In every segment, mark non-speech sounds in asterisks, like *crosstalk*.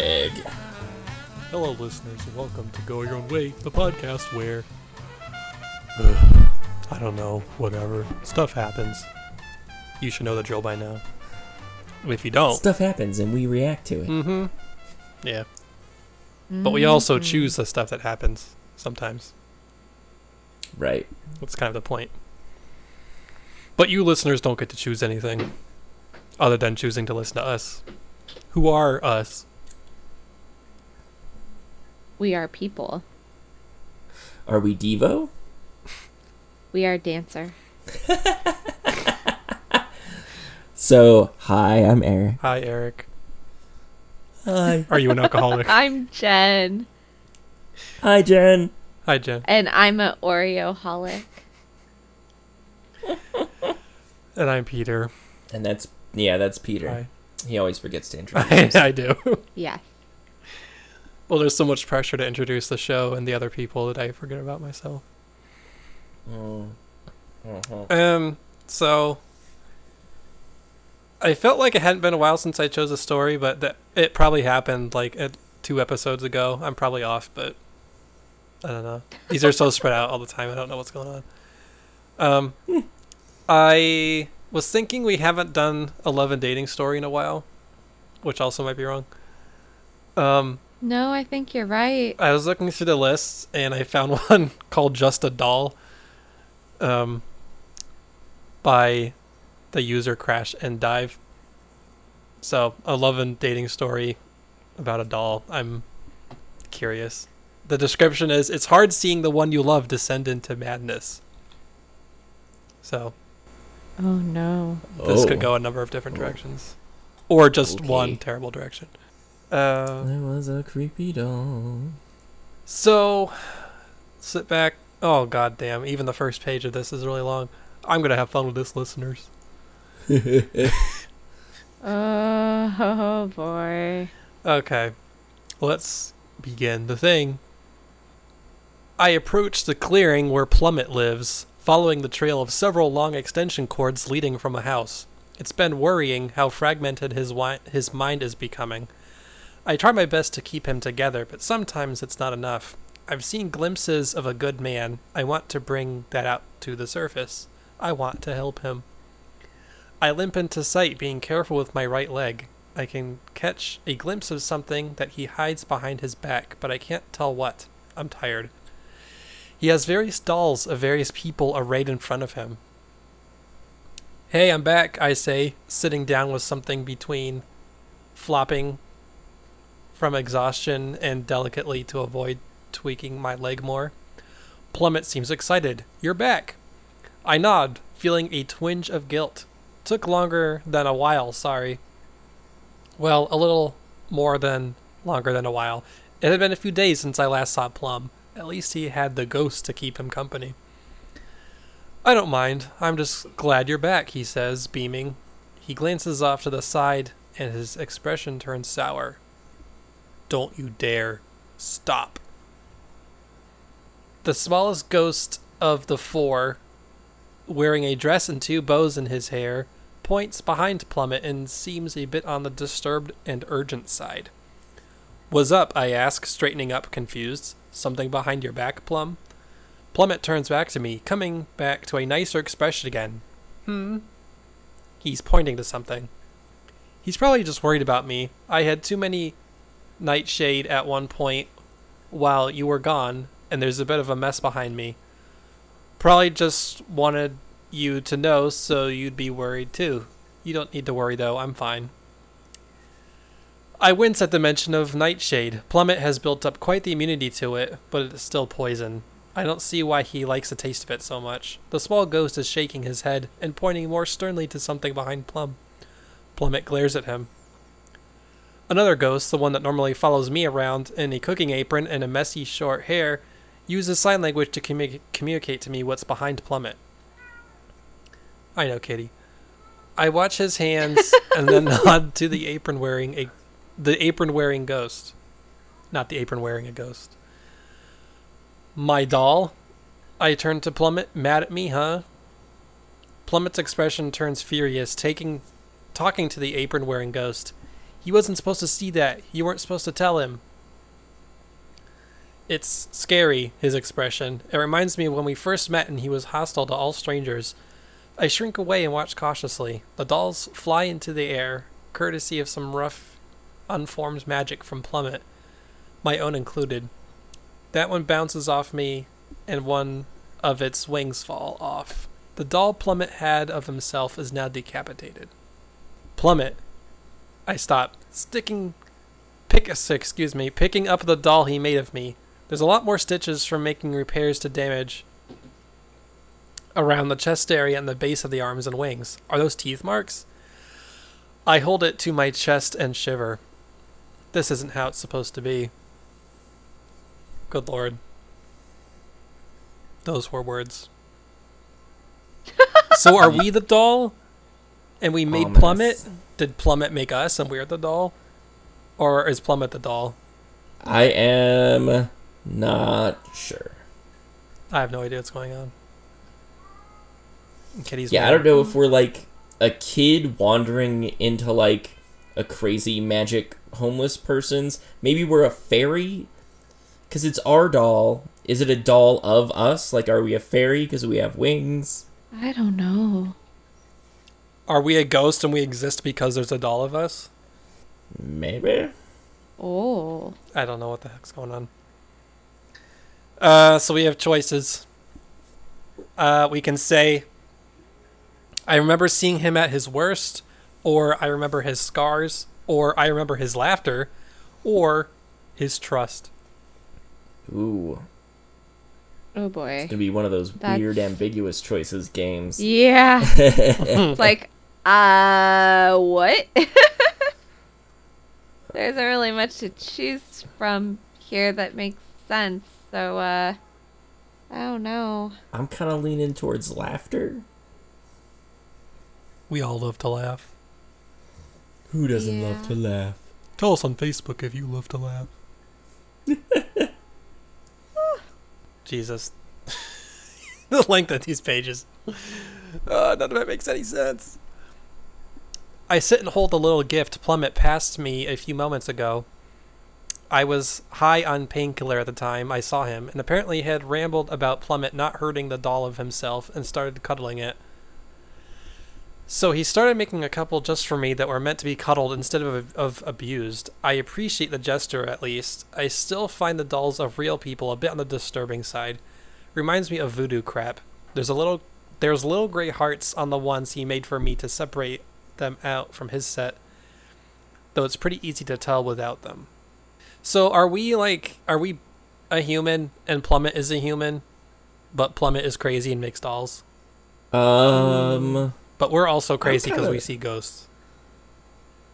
egg. Hello, listeners, and welcome to Go Your Own Way, the podcast where. I don't know, whatever. Stuff happens. You should know the drill by now. If you don't. Stuff happens and we react to it. Mm hmm. Yeah. But we also choose the stuff that happens sometimes. Right. That's kind of the point. But you listeners don't get to choose anything other than choosing to listen to us. Who are us? We are people. Are we Devo? *laughs* We are dancer. *laughs* So, hi, I'm Eric. Hi, Eric. Hi. *laughs* Are you an alcoholic? I'm Jen, Hi, Jen. Hi, Jen. and I'm an Oreo holic. And I'm Peter. And that's, yeah, that's Peter. Hi. He always forgets to introduce I, himself. I do. Yes. Well, there's so much pressure to introduce the show and the other people that I forget about myself. Oh. Uh-huh. Um, so I felt like it hadn't been a while since I chose a story, but that it probably happened like at two episodes ago. I'm probably off, but I don't know. These are so *laughs* spread out all the time. I don't know what's going on. Um, I was thinking we haven't done a love and dating story in a while, which also might be wrong. Um, No, I think you're right. I was looking through the lists and I found *laughs* one called Just a Doll um, by the user Crash and Dive. So, a love and dating story about a doll. I'm curious. The description is it's hard seeing the one you love descend into madness. So, Oh no. this could Oh. go a number of different directions. Or just one terrible direction. Uh, There was a creepy doll. So, sit back. Oh god damn! Even the first page of this is really long. I'm gonna have fun with this, listeners. *laughs* *laughs* Oh boy. Okay, let's begin the thing. I approached the clearing where Plummet lives, following the trail of several long extension cords leading from a house. It's been worrying how fragmented his wi- his mind is becoming. I try my best to keep him together, but sometimes it's not enough. I've seen glimpses of a good man. I want to bring that out to the surface. I want to help him. I limp into sight, being careful with my right leg. I can catch a glimpse of something that he hides behind his back, but I can't tell what. I'm tired. He has various dolls of various people arrayed in front of him. Hey, I'm back, I say, sitting down with something between flopping from exhaustion and delicately to avoid tweaking my leg more. Plummet seems excited. You're back. I nod, feeling a twinge of guilt. Took longer than a while, sorry. Well, a little more than longer than a while. It had been a few days since I last saw Plum. At least he had the ghost to keep him company. I don't mind. I'm just glad you're back, he says, beaming. He glances off to the side, and his expression turns sour. Don't you dare. Stop. The smallest ghost of the four, wearing a dress and two bows in his hair, points behind Plummet and seems a bit on the disturbed and urgent side. What's up? I ask, straightening up, confused. Something behind your back, Plum? Plummet turns back to me, coming back to a nicer expression again. Hmm? He's pointing to something. He's probably just worried about me. I had too many nightshade at one point while you were gone, and there's a bit of a mess behind me. Probably just wanted you to know so you'd be worried too. You don't need to worry though, I'm fine. I wince at the mention of nightshade. Plummet has built up quite the immunity to it, but it is still poison. I don't see why he likes the taste of it so much. The small ghost is shaking his head and pointing more sternly to something behind Plum. Plummet glares at him. Another ghost, the one that normally follows me around in a cooking apron and a messy short hair, uses sign language to commu- communicate to me what's behind Plummet. I know, Kitty. I watch his hands *laughs* and then nod to the apron wearing a the apron wearing ghost. Not the apron wearing a ghost. My doll? I turn to Plummet, mad at me, huh? Plummet's expression turns furious, taking talking to the apron wearing ghost. He wasn't supposed to see that. You weren't supposed to tell him. It's scary, his expression. It reminds me of when we first met and he was hostile to all strangers. I shrink away and watch cautiously. The dolls fly into the air, courtesy of some rough, unformed magic from Plummet, my own included. That one bounces off me, and one of its wings fall off. The doll Plummet had of himself is now decapitated. Plummet. I stop, sticking, pick, excuse me, picking up the doll he made of me. There's a lot more stitches from making repairs to damage around the chest area and the base of the arms and wings. Are those teeth marks? I hold it to my chest and shiver. This isn't how it's supposed to be. Good lord. Those were words. *laughs* so are we the doll? And we made Ominous. Plummet? Did Plummet make us and we're the doll? Or is Plummet the doll? I am not sure. I have no idea what's going on. Kitty's Yeah, I don't know if we're like a kid wandering into like a crazy magic homeless person's. Maybe we're a fairy because it's our doll. Is it a doll of us? Like, are we a fairy because we have wings? I don't know. Are we a ghost and we exist because there's a doll of us? Maybe. Oh. I don't know what the heck's going on. Uh, so we have choices. Uh, we can say, I remember seeing him at his worst, or I remember his scars, or I remember his laughter, or his trust. Ooh, Oh boy. it's gonna be one of those That's- weird, ambiguous choices games. Yeah. *laughs* Like, uh, what? *laughs* There isn't really much to choose from here that makes sense. So, uh, I don't know. I'm kind of leaning towards laughter. We all love to laugh. Who doesn't love to laugh? Tell us on Facebook if you love to laugh. *laughs* Jesus. *laughs* the length of these pages. Uh, none of it makes any sense. I sit and hold the little gift Plummet passed me a few moments ago. I was high on painkiller at the time I saw him, and apparently had rambled about Plummet not hurting the doll of himself and started cuddling it. So he started making a couple just for me that were meant to be cuddled instead of, of abused. I appreciate the gesture at least. I still find the dolls of real people a bit on the disturbing side. Reminds me of voodoo crap. There's a little there's little gray hearts on the ones he made for me to separate them out from his set. Though it's pretty easy to tell without them. So are we like are we a human and Plummet is a human, but Plummet is crazy and makes dolls? Um, But we're also crazy because we see ghosts.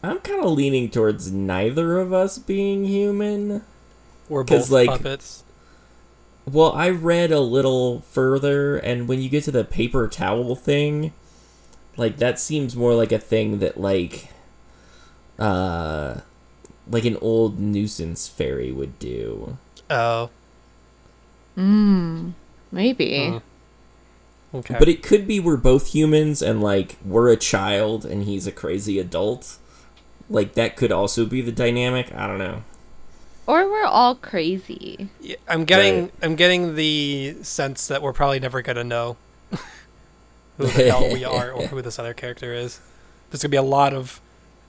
I'm kind of leaning towards neither of us being human. We're both like, puppets. Well, I read a little further, and when you get to the paper towel thing, like that seems more like a thing that like, uh, like an old nuisance fairy would do. Oh. Hmm. Maybe. Hmm. Okay. But it could be we're both humans, and like we're a child, and he's a crazy adult. Like that could also be the dynamic. I don't know. Or we're all crazy. Yeah, I'm getting Right. I'm getting the sense that we're probably never gonna know who the hell we *laughs* are or who this other character is. There's gonna be a lot of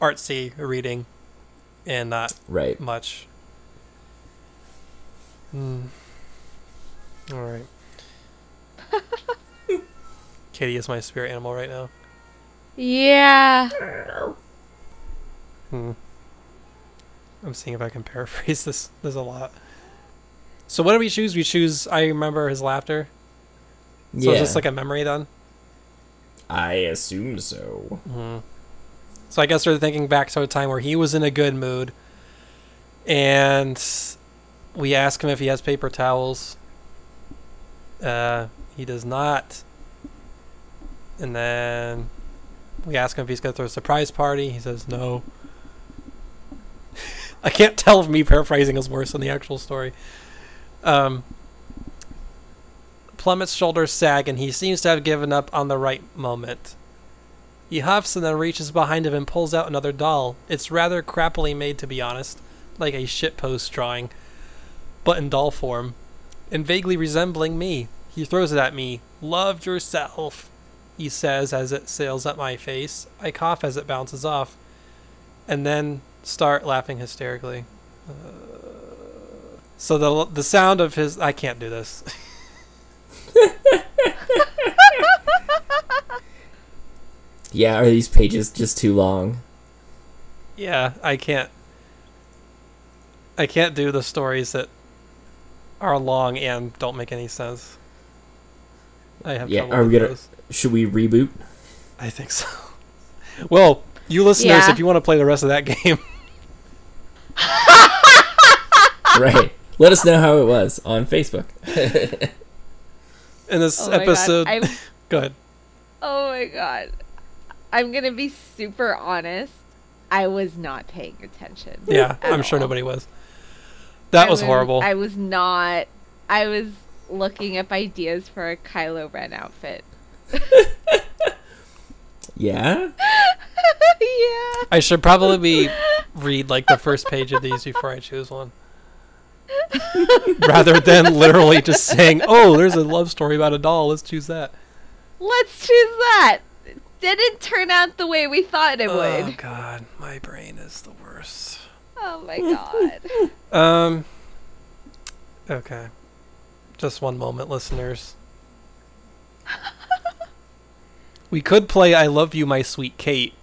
artsy reading and not Right. much. Hmm. All right. *laughs* Kitty is my spirit animal right now. Yeah. Hmm. I'm seeing if I can paraphrase *laughs* this. There's a lot. So what do we choose? We choose. I remember his laughter. So yeah, it's just like a memory then. I assume so. hmm So I guess we're thinking back to a time where he was in a good mood, and we ask him if he has paper towels. Uh, he does not. And then we ask him if he's going to throw a surprise party. He says no. *laughs* I can't tell if me paraphrasing is worse than the actual story. Um, Plummet's shoulders sag, and he seems to have given up on the right moment. He huffs and then reaches behind him and pulls out another doll. It's rather crappily made, to be honest, like a shitpost drawing, but in doll form, and vaguely resembling me. He throws it at me. Love yourself, he says as it sails at my face. I cough as it bounces off, and then start laughing hysterically. Uh, so the the sound of his I can't do this. *laughs* Yeah, are these pages just too long? Yeah, I can't. I can't do the stories that are long and don't make any sense. I have Yeah, trouble are we gonna- those. Should we reboot? I think so. *laughs* Well, you listeners, Yeah. if you want to play the rest of that game, *laughs* right. Let us know how it was on Facebook. *laughs* in this Oh my episode, God. Go ahead. oh my god. I'm gonna be super honest. I was not paying attention. Yeah, at I'm sure all. nobody was. That I was horrible. I was not. I was looking up ideas for a Kylo Ren outfit. *laughs* yeah? *laughs* yeah. I should probably be read like the first page of these before I choose one. Rather than literally just saying, "Oh, there's a love story about a doll. Let's choose that." Let's choose that. It didn't turn out the way we thought it would. Oh would. God, my brain is the worst. Oh my god. *laughs* Um. Okay. Just one moment, listeners. *laughs* we could play "I Love You, My Sweet Kate,"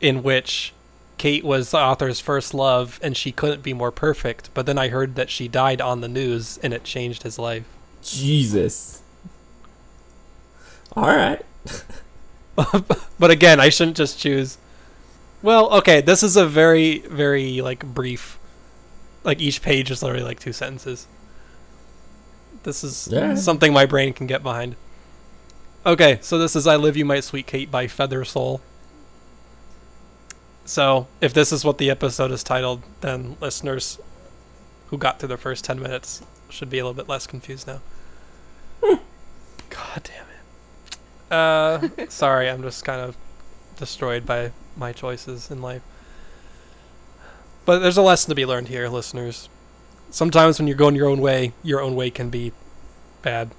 in which Kate was the author's first love, and she couldn't be more perfect. But then I heard that she died on the news, and it changed his life. Jesus. Alright. *laughs* *laughs* But again, I shouldn't just choose. Well, okay, this is a very, very like brief. Like each page is literally like two sentences. This is Yeah. something my brain can get behind. Okay, so this is "I Live You, My Sweet Kate" by Feather Soul. So, if this is what the episode is titled, then listeners who got through the first ten minutes should be a little bit less confused now. Hmm. God damn it. Uh, sorry, I'm just kind of destroyed by my choices in life. But there's a lesson to be learned here, listeners. Sometimes when you're going your own way, your own way can be bad.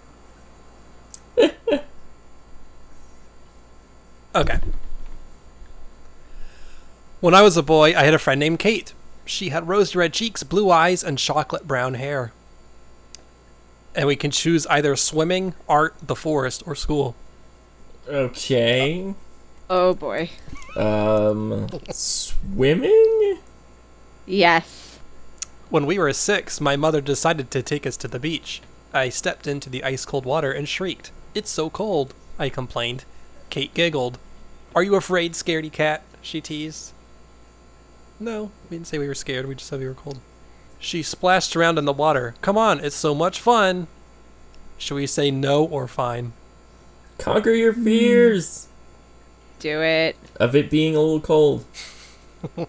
*laughs* okay. When I was a boy, I had a friend named Kate. She had rose red cheeks, blue eyes, and chocolate brown hair. And we can choose either swimming, art, the forest, or school. Okay. oh boy. Um, swimming? Yes. When we were six, my mother decided to take us to the beach. I stepped into the ice cold water and shrieked. It's so cold, I complained. Kate giggled. Are you afraid, scaredy cat? She teased. No, we didn't say we were scared, we just said we were cold. She splashed around in the water. Come on, it's so much fun. Should we say no or fine? Conquer your fears Do it. of it being a little cold. *laughs*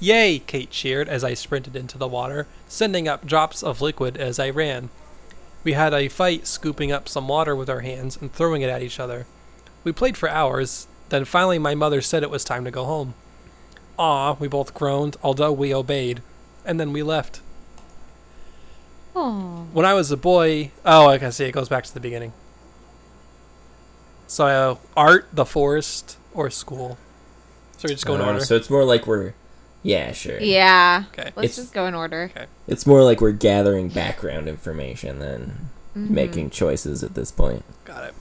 Yay! Kate cheered as I sprinted into the water, sending up drops of liquid as I ran. We had a fight scooping up some water with our hands and throwing it at each other. We played for hours, then finally my mother said it was time to go home. Aw, we both groaned, although we obeyed, and then we left. Oh. When I was a boy, oh, I can see it goes back to the beginning. So, uh, art, the forest, or school. So we just go in Uh, order. So it's more like we're. Yeah, sure. Yeah. Okay. Let's It's- just go in order. Okay. It's more like we're gathering background information than Mhm. making choices at this point. Got it.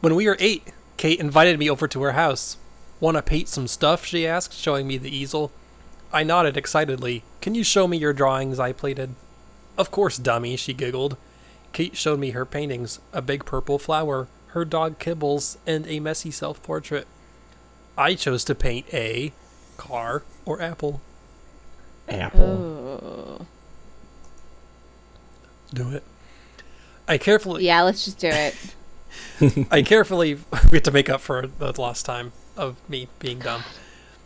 When we were eight, Kate invited me over to her house. Want to paint some stuff? She asked, showing me the easel. I nodded excitedly. Can you show me your drawings? I pleaded. Of course, dummy, she giggled. Kate showed me her paintings a big purple flower, her dog Kibbles, and a messy self portrait. I chose to paint a car or apple. Apple. Oh. Do it. I carefully Yeah, let's just do it. *laughs* I carefully *laughs* we have to make up for the lost time of me being dumb.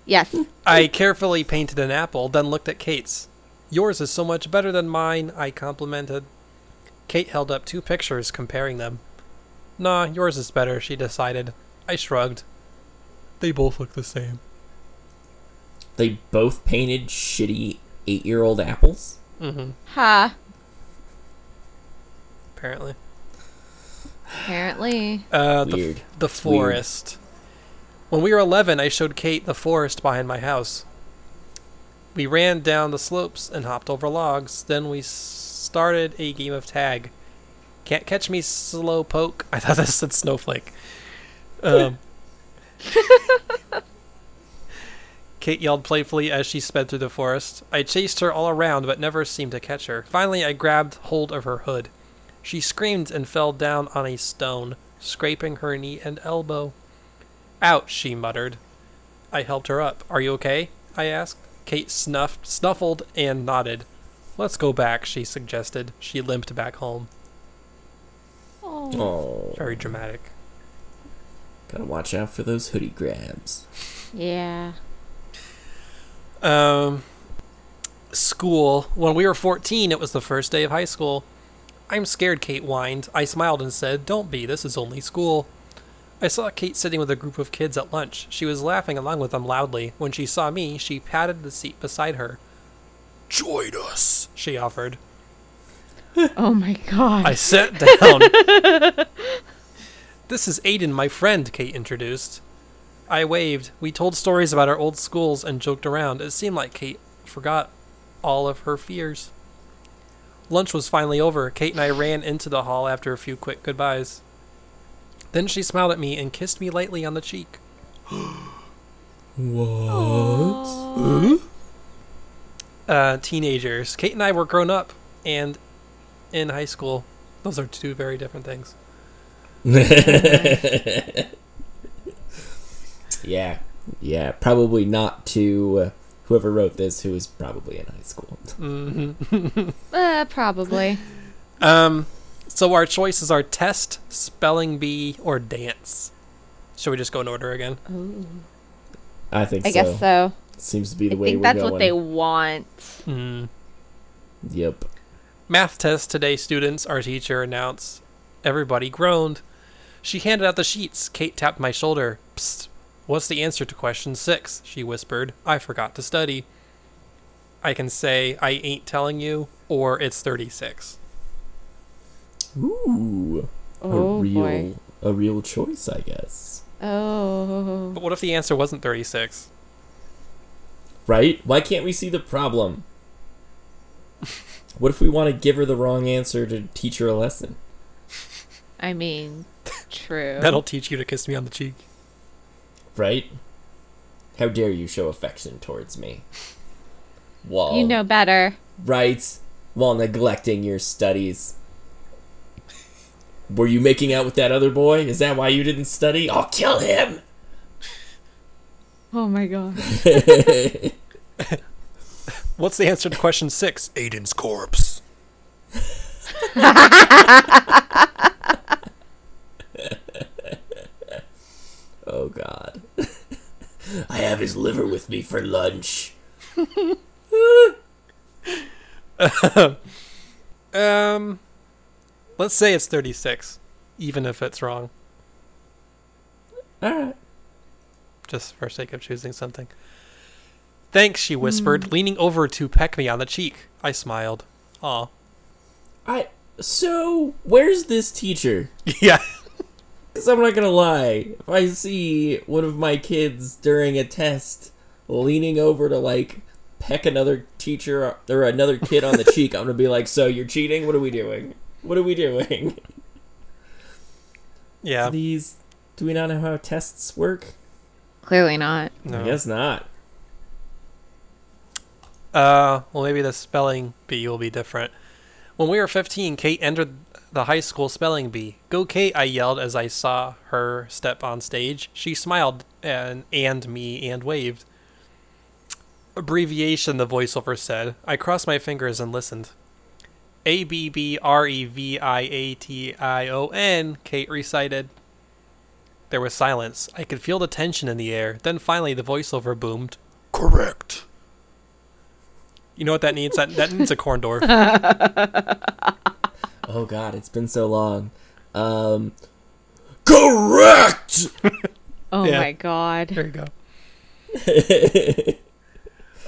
Yes. I carefully painted an apple, then looked at Kate's. Yours is so much better than mine, I complimented. Kate held up two pictures, comparing them. Nah, yours is better, she decided. I shrugged. They both look the same. They both painted shitty eight-year-old apples. Mm-hmm. Ha. Apparently. Apparently. Uh, the, Weird. the It's weird. forest. When we were 11, I showed Kate the forest behind my house. We ran down the slopes and hopped over logs. Then we s- started a game of tag. Can't catch me, slow poke. *laughs* I thought that said snowflake. Um, *laughs* Kate yelled playfully as she sped through the forest. I chased her all around, but never seemed to catch her. Finally, I grabbed hold of her hood. She screamed and fell down on a stone, scraping her knee and elbow. Ouch, she muttered. I helped her up. Are you okay? I asked. Kate snuffed, snuffled, and nodded. Let's go back, she suggested. She limped back home. Oh. Very dramatic. gotta watch out for those hoodie grabs. Yeah. Um, school. When we were 14, it was the first day of high school. I'm scared, Kate whined. I smiled and said, Don't be, this is only school. I saw Kate sitting with a group of kids at lunch. She was laughing along with them loudly. When she saw me, she patted the seat beside her. Join us, she offered. Oh my god. I sat down. this is Aiden, my friend, Kate introduced. I waved. We told stories about our old schools and joked around. It seemed like Kate forgot all of her fears. Lunch was finally over. Kate and I ran into the hall after a few quick goodbyes. Then she smiled at me and kissed me lightly on the cheek. *gasps* *gasps* What? Uh, teenagers. Kate and I were grown up and in high school. Those are two very different things. *laughs* yeah, yeah. Probably not to uh, whoever wrote this, who was probably in high school. hmm *laughs* Uh, probably. Um, so our choices are test, spelling bee, or dance. Should we just go in order again? Ooh. I think so. I so. guess so. Seems to be I the way think we're that's going. what they want. Hmm. Yep. Math test today, students, our teacher announced. Everybody groaned. She handed out the sheets. Kate tapped my shoulder. Psst. What's the answer to question six? She whispered. I forgot to study. I can say, I ain't telling you, or it's 36. Ooh. Oh a real, boy. a real choice, I guess. Oh. But what if the answer wasn't 36? Right? Why can't we see the problem? what if we want to give her the wrong answer to teach her a lesson? I mean, true. That'll teach you to kiss me on the cheek. Right? How dare you show affection towards me? While, You know better. right? While neglecting your studies. Were you making out with that other boy? Is that why you didn't study? I'll kill him! Oh my god. *laughs* What's the answer to question six? Aiden's corpse. *laughs* oh god. *laughs* I have his liver with me for lunch. Um, let's say it's 36, even if it's wrong, Alright. Just for sake of choosing something. Thanks, she whispered, mm. leaning over to peck me on the cheek. I smiled. Aw. I so where's this teacher? *laughs* Yeah. Because I'm not gonna lie, if I see one of my kids during a test leaning over to like peck another teacher or another kid on the *laughs* cheek, I'm gonna be like, "So you're cheating? What are we doing? What are we doing?" Yeah. These do we not know how tests work? Clearly not. No. I guess not. Uh, well, maybe the spelling bee will be different. When we were 15, Kate entered the high school spelling bee. Go, Kate! I yelled as I saw her step on stage. She smiled and and me and waved. Abbreviation, the voiceover said. I crossed my fingers and listened. A B B R E V I A T I O N, Kate recited. There was silence. I could feel the tension in the air. Then finally the voiceover boomed. Correct. You know what that needs? That that needs a corn door. *laughs* Oh god, it's been so long. Um Correct! *laughs* Oh Yeah. my god. There you go. *laughs*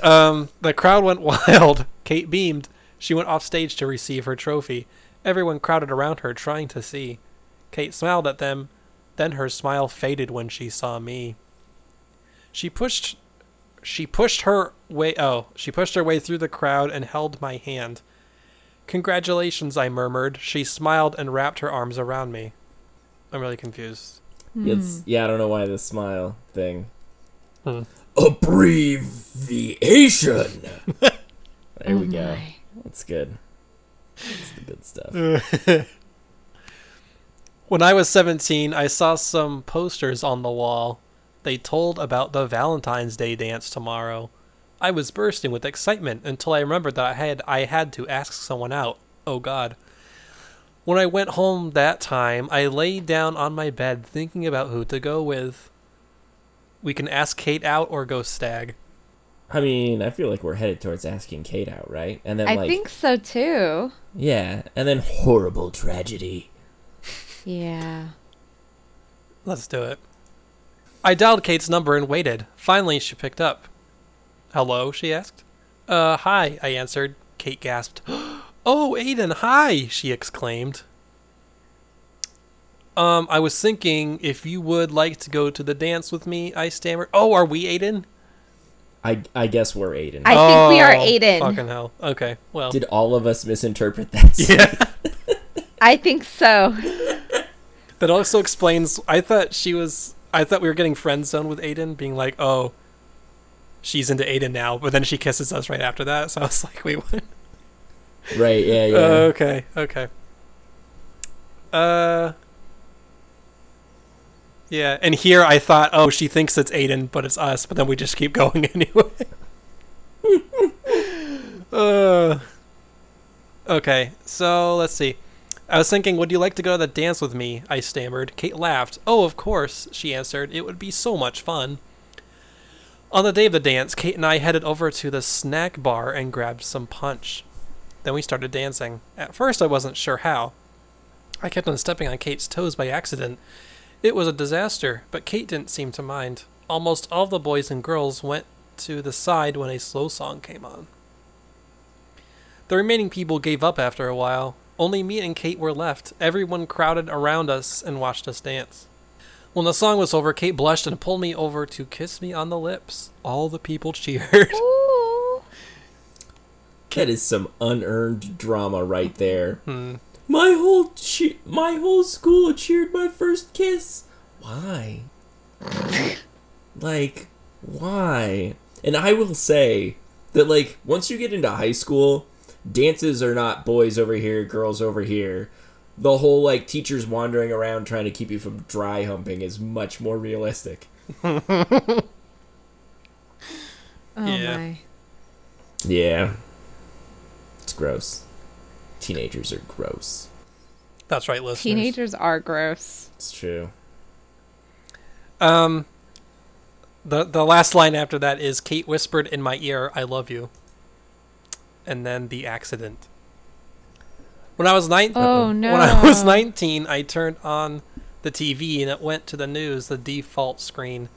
Um, the crowd went wild. Kate beamed. She went off stage to receive her trophy. Everyone crowded around her, trying to see. Kate smiled at them. Then her smile faded when she saw me. She pushed. She pushed her way. Oh, she pushed her way through the crowd and held my hand. Congratulations, I murmured. She smiled and wrapped her arms around me. I'm really confused. It's yeah, I don't know why the smile thing. Hmm. Abbreviation. *laughs* there we Oh go. my. That's good. That's the good stuff. *laughs* When I was 17, I saw some posters on the wall. They told about the Valentine's Day dance tomorrow. I was bursting with excitement until I remembered that I had I had to ask someone out. Oh god. When I went home that time, I lay down on my bed thinking about who to go with. We can ask Kate out or go stag. I mean, I feel like we're headed towards asking Kate out, right? And then I like think so too. yeah, and then horrible tragedy. Yeah. Let's do it. I dialed Kate's number and waited. Finally, she picked up. Hello, she asked. Uh, hi, I answered. Kate gasped. *gasps* Oh, Aiden, hi, she exclaimed. Um, I was thinking if you would like to go to the dance with me, I stammered. Oh, are we Aiden? I I guess we're Aiden. I think we are Oh, Aiden. Fucking hell. Okay, well. Did all of us misinterpret that? *laughs* yeah. *laughs* I think so. That also explains. I thought she was. I thought we were getting friend zone with Aiden, being like, oh, she's into Aiden now, but then she kisses us right after that. So I was *laughs* like, wait, what? Right, yeah, yeah. okay, okay. Uh. Yeah, and here I thought, oh, she thinks it's Aiden, but it's us. But then we just keep *laughs* going anyway. *laughs* uh. Okay, so let's see. I was thinking, would you like to go to the dance with me? I stammered. Kate laughed. Oh, of course, she answered. It would be so much fun. On the day of the dance, Kate and I headed over to the snack bar and grabbed some punch. Then we started dancing. At first, I wasn't sure how. I kept on stepping on Kate's toes by accident. It was a disaster, but Kate didn't seem to mind. Almost all the boys and girls went to the side when a slow song came on. The remaining people gave up after a while. Only me and Kate were left. Everyone crowded around us and watched us dance. When the song was over, Kate blushed and pulled me over to kiss me on the lips. All the people *laughs* cheered. Ooh. That is some unearned drama right there. Hmm. My whole che- my whole school cheered my first kiss. Why? like, why? And I will say that like once you get into high school, dances are not boys over here, girls over here. The whole like teachers wandering around trying to keep you from dry humping is much more realistic. *laughs* Oh Yeah. my. Yeah. It's gross. Teenagers are gross. That's right, listeners. Teenagers are gross. It's true. Um, the the last line after that is Kate whispered in my ear, "I love you," and then the accident. When I was nine, Oh uh, no. when I was nineteen, I turned on the TV and it went to the news, the default screen.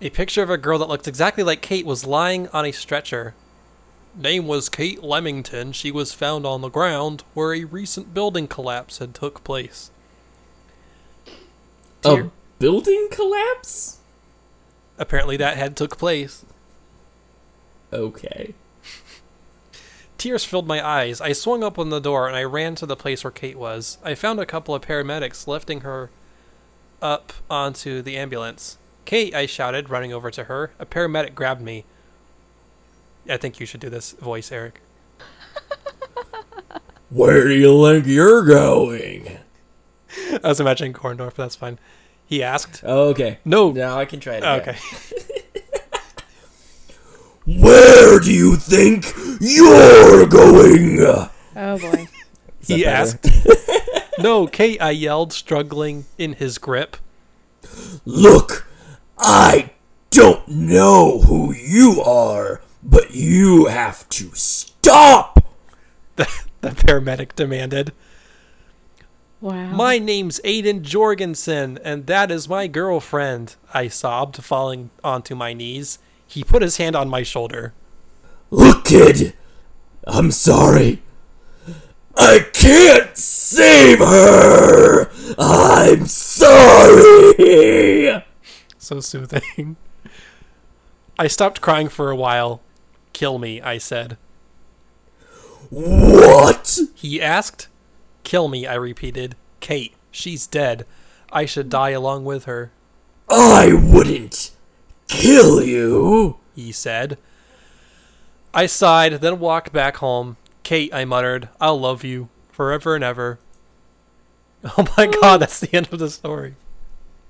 A picture of a girl that looked exactly like Kate was lying on a stretcher. Name was Kate Lemington. She was found on the ground where a recent building collapse had took place. Tear- A building collapse? Apparently, that had took place. Okay. Tears filled my eyes. I swung open the door and I ran to the place where Kate was. I found a couple of paramedics lifting her up onto the ambulance. Kate, I shouted, running over to her. A paramedic grabbed me. I think you should do this voice, Eric. *laughs* Where do you think you're going? I was imagining Korndorf, but that's fine. He asked. Oh, okay. No. Now I can try it oh, again. Okay. *laughs* Where do you think you're going? Oh boy. *laughs* He better? asked. *laughs* no, Kate, I yelled, struggling in his grip. Look, I don't know who you are, but you have to stop. *laughs* The, the paramedic demanded. Wow. My name's Aiden Jorgensen, and that is my girlfriend. I sobbed, falling onto my knees. He put his hand on my shoulder. Look, kid, I'm sorry. I can't save her. I'm sorry. So soothing. I stopped crying for a while. Kill me, I said. What? He asked. Kill me, I repeated. Kate, she's dead. I should die along with her, I wouldn't kill you. he said. I sighed, then walked back home. Kate, I muttered, I'll love you forever and ever. *laughs* Oh my god, that's the end of the story.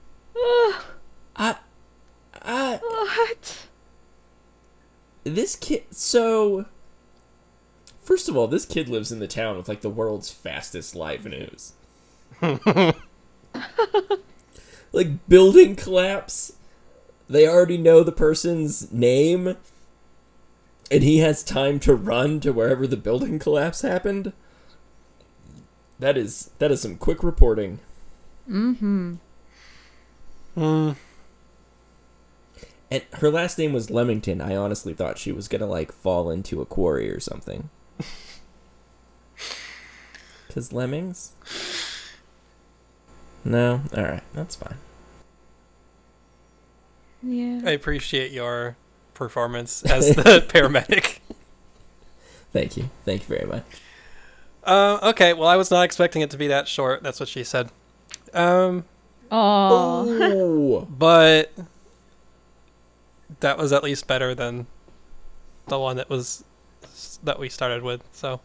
*sighs* I, I, what? this kid. So, first of all, this kid lives in the town with like the world's fastest live news. *laughs* like building collapse. They already know the person's name, and he has time to run to wherever the building collapse happened. That is that is some quick reporting. Mm-hmm. Hmm. And her last name was Lemington. I honestly thought she was gonna like fall into a quarry or something. *laughs* Cause lemmings. No, all right, that's fine. Yeah. I appreciate your performance as the *laughs* paramedic. Thank you, thank you very much. Uh, okay, well, I was not expecting it to be that short. That's what she said. Um, Oh. *laughs* But that was at least better than the one that was that we started with. So,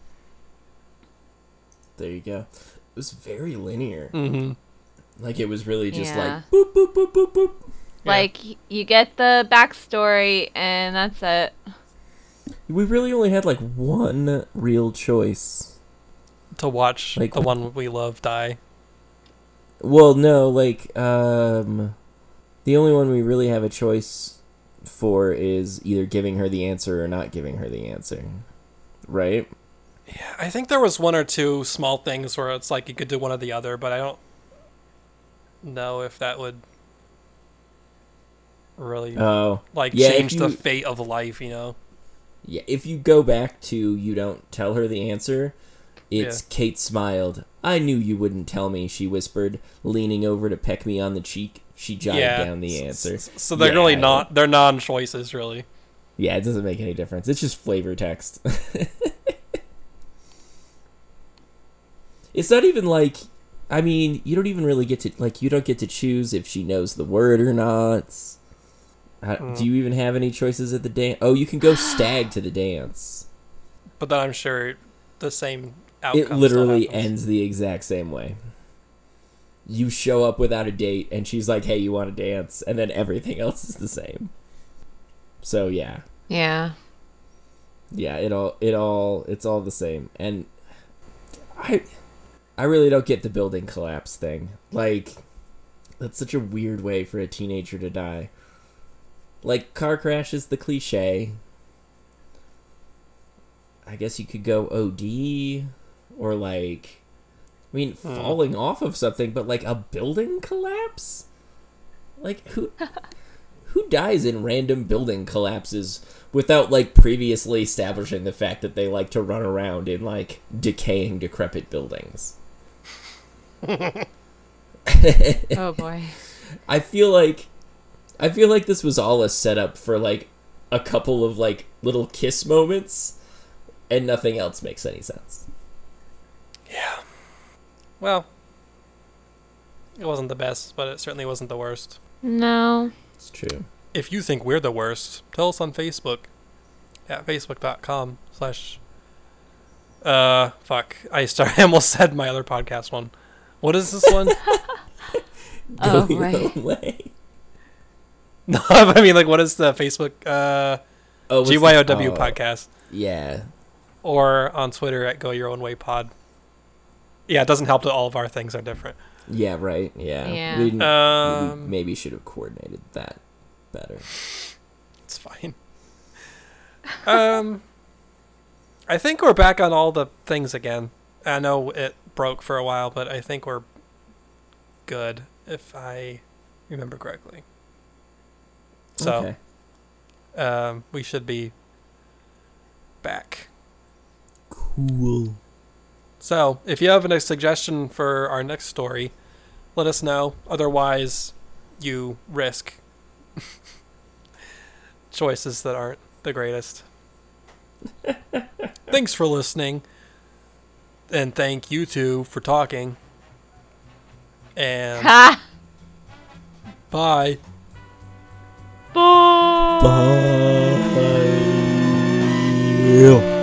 there you go. It was very linear. hmm Like it was really just Yeah. like boop boop boop boop boop. Like y- you get the backstory and that's it. We really only had like one real choice. to watch Like- the one we love die. Well, no, like um the only one we really have a choice for is either giving her the answer or not giving her the answer. Right? Yeah, I think there was one or two small things where it's like you could do one or the other, but I don't know if that would really Oh. like yeah, change the fate of life. You know. Yeah, if you go back to you don't tell her the answer, it's Yeah. Kate smiled. I knew you wouldn't tell me, she whispered, leaning over to peck me on the cheek. She jotted yeah. down the answer. s- So they're really not. They're non-choices, really. Yeah, it doesn't make any difference. It's just flavor text. *laughs* it's not even like I mean, you don't even really get to like you don't get to choose if she knows the word or not. How, Mm. Do you even have any choices at the dance? Oh, you can go *gasps* stag to the dance. But then I'm sure the same outcome. It literally ends the exact same way. You show up without a date, and she's like, "Hey, you want to dance?" And then everything *laughs* else is the same. So yeah, Yeah. yeah, it all, it all, it's all the same. And I, I really don't get the building collapse thing. Like, that's such a weird way for a teenager to die. Like, car crash is the cliche. I guess you could go OD, or like, I mean, Hmm. falling off of something, but like a building collapse. Like who, *laughs* who dies in random building collapses without like previously establishing the fact that they like to run around in like decaying, decrepit buildings? *laughs* *laughs* Oh boy. I feel like I feel like this was all a setup for like a couple of like little kiss moments and nothing else makes any sense. Yeah. Well, it wasn't the best, but it certainly wasn't the worst. No. It's true. If you think we're the worst, tell us on Facebook at facebook.com slash uh fuck. I start *laughs* I almost said my other podcast one. What is this one? *laughs* Oh, Go your right. *laughs* own *laughs* way. no, I mean like what is the Facebook uh Oh, what's the- GYOW oh, podcast Yeah. or on Twitter at Go Your Own Way Pod. Yeah, it doesn't help that all of our things are different. Yeah, right. Yeah. Yeah. We, didn't- we Um, maybe should have coordinated that better. It's fine. Um, I think we're back on all the things again. I know it broke for a while, but I think we're good if I remember correctly. So Okay. um, we should be back. Cool. So if you have a suggestion for our next story, let us know. Otherwise, you risk *laughs* choices that aren't the greatest. *laughs* Thanks for listening. And thank you two for talking. And Ha! *laughs* bye. Bye! Bye.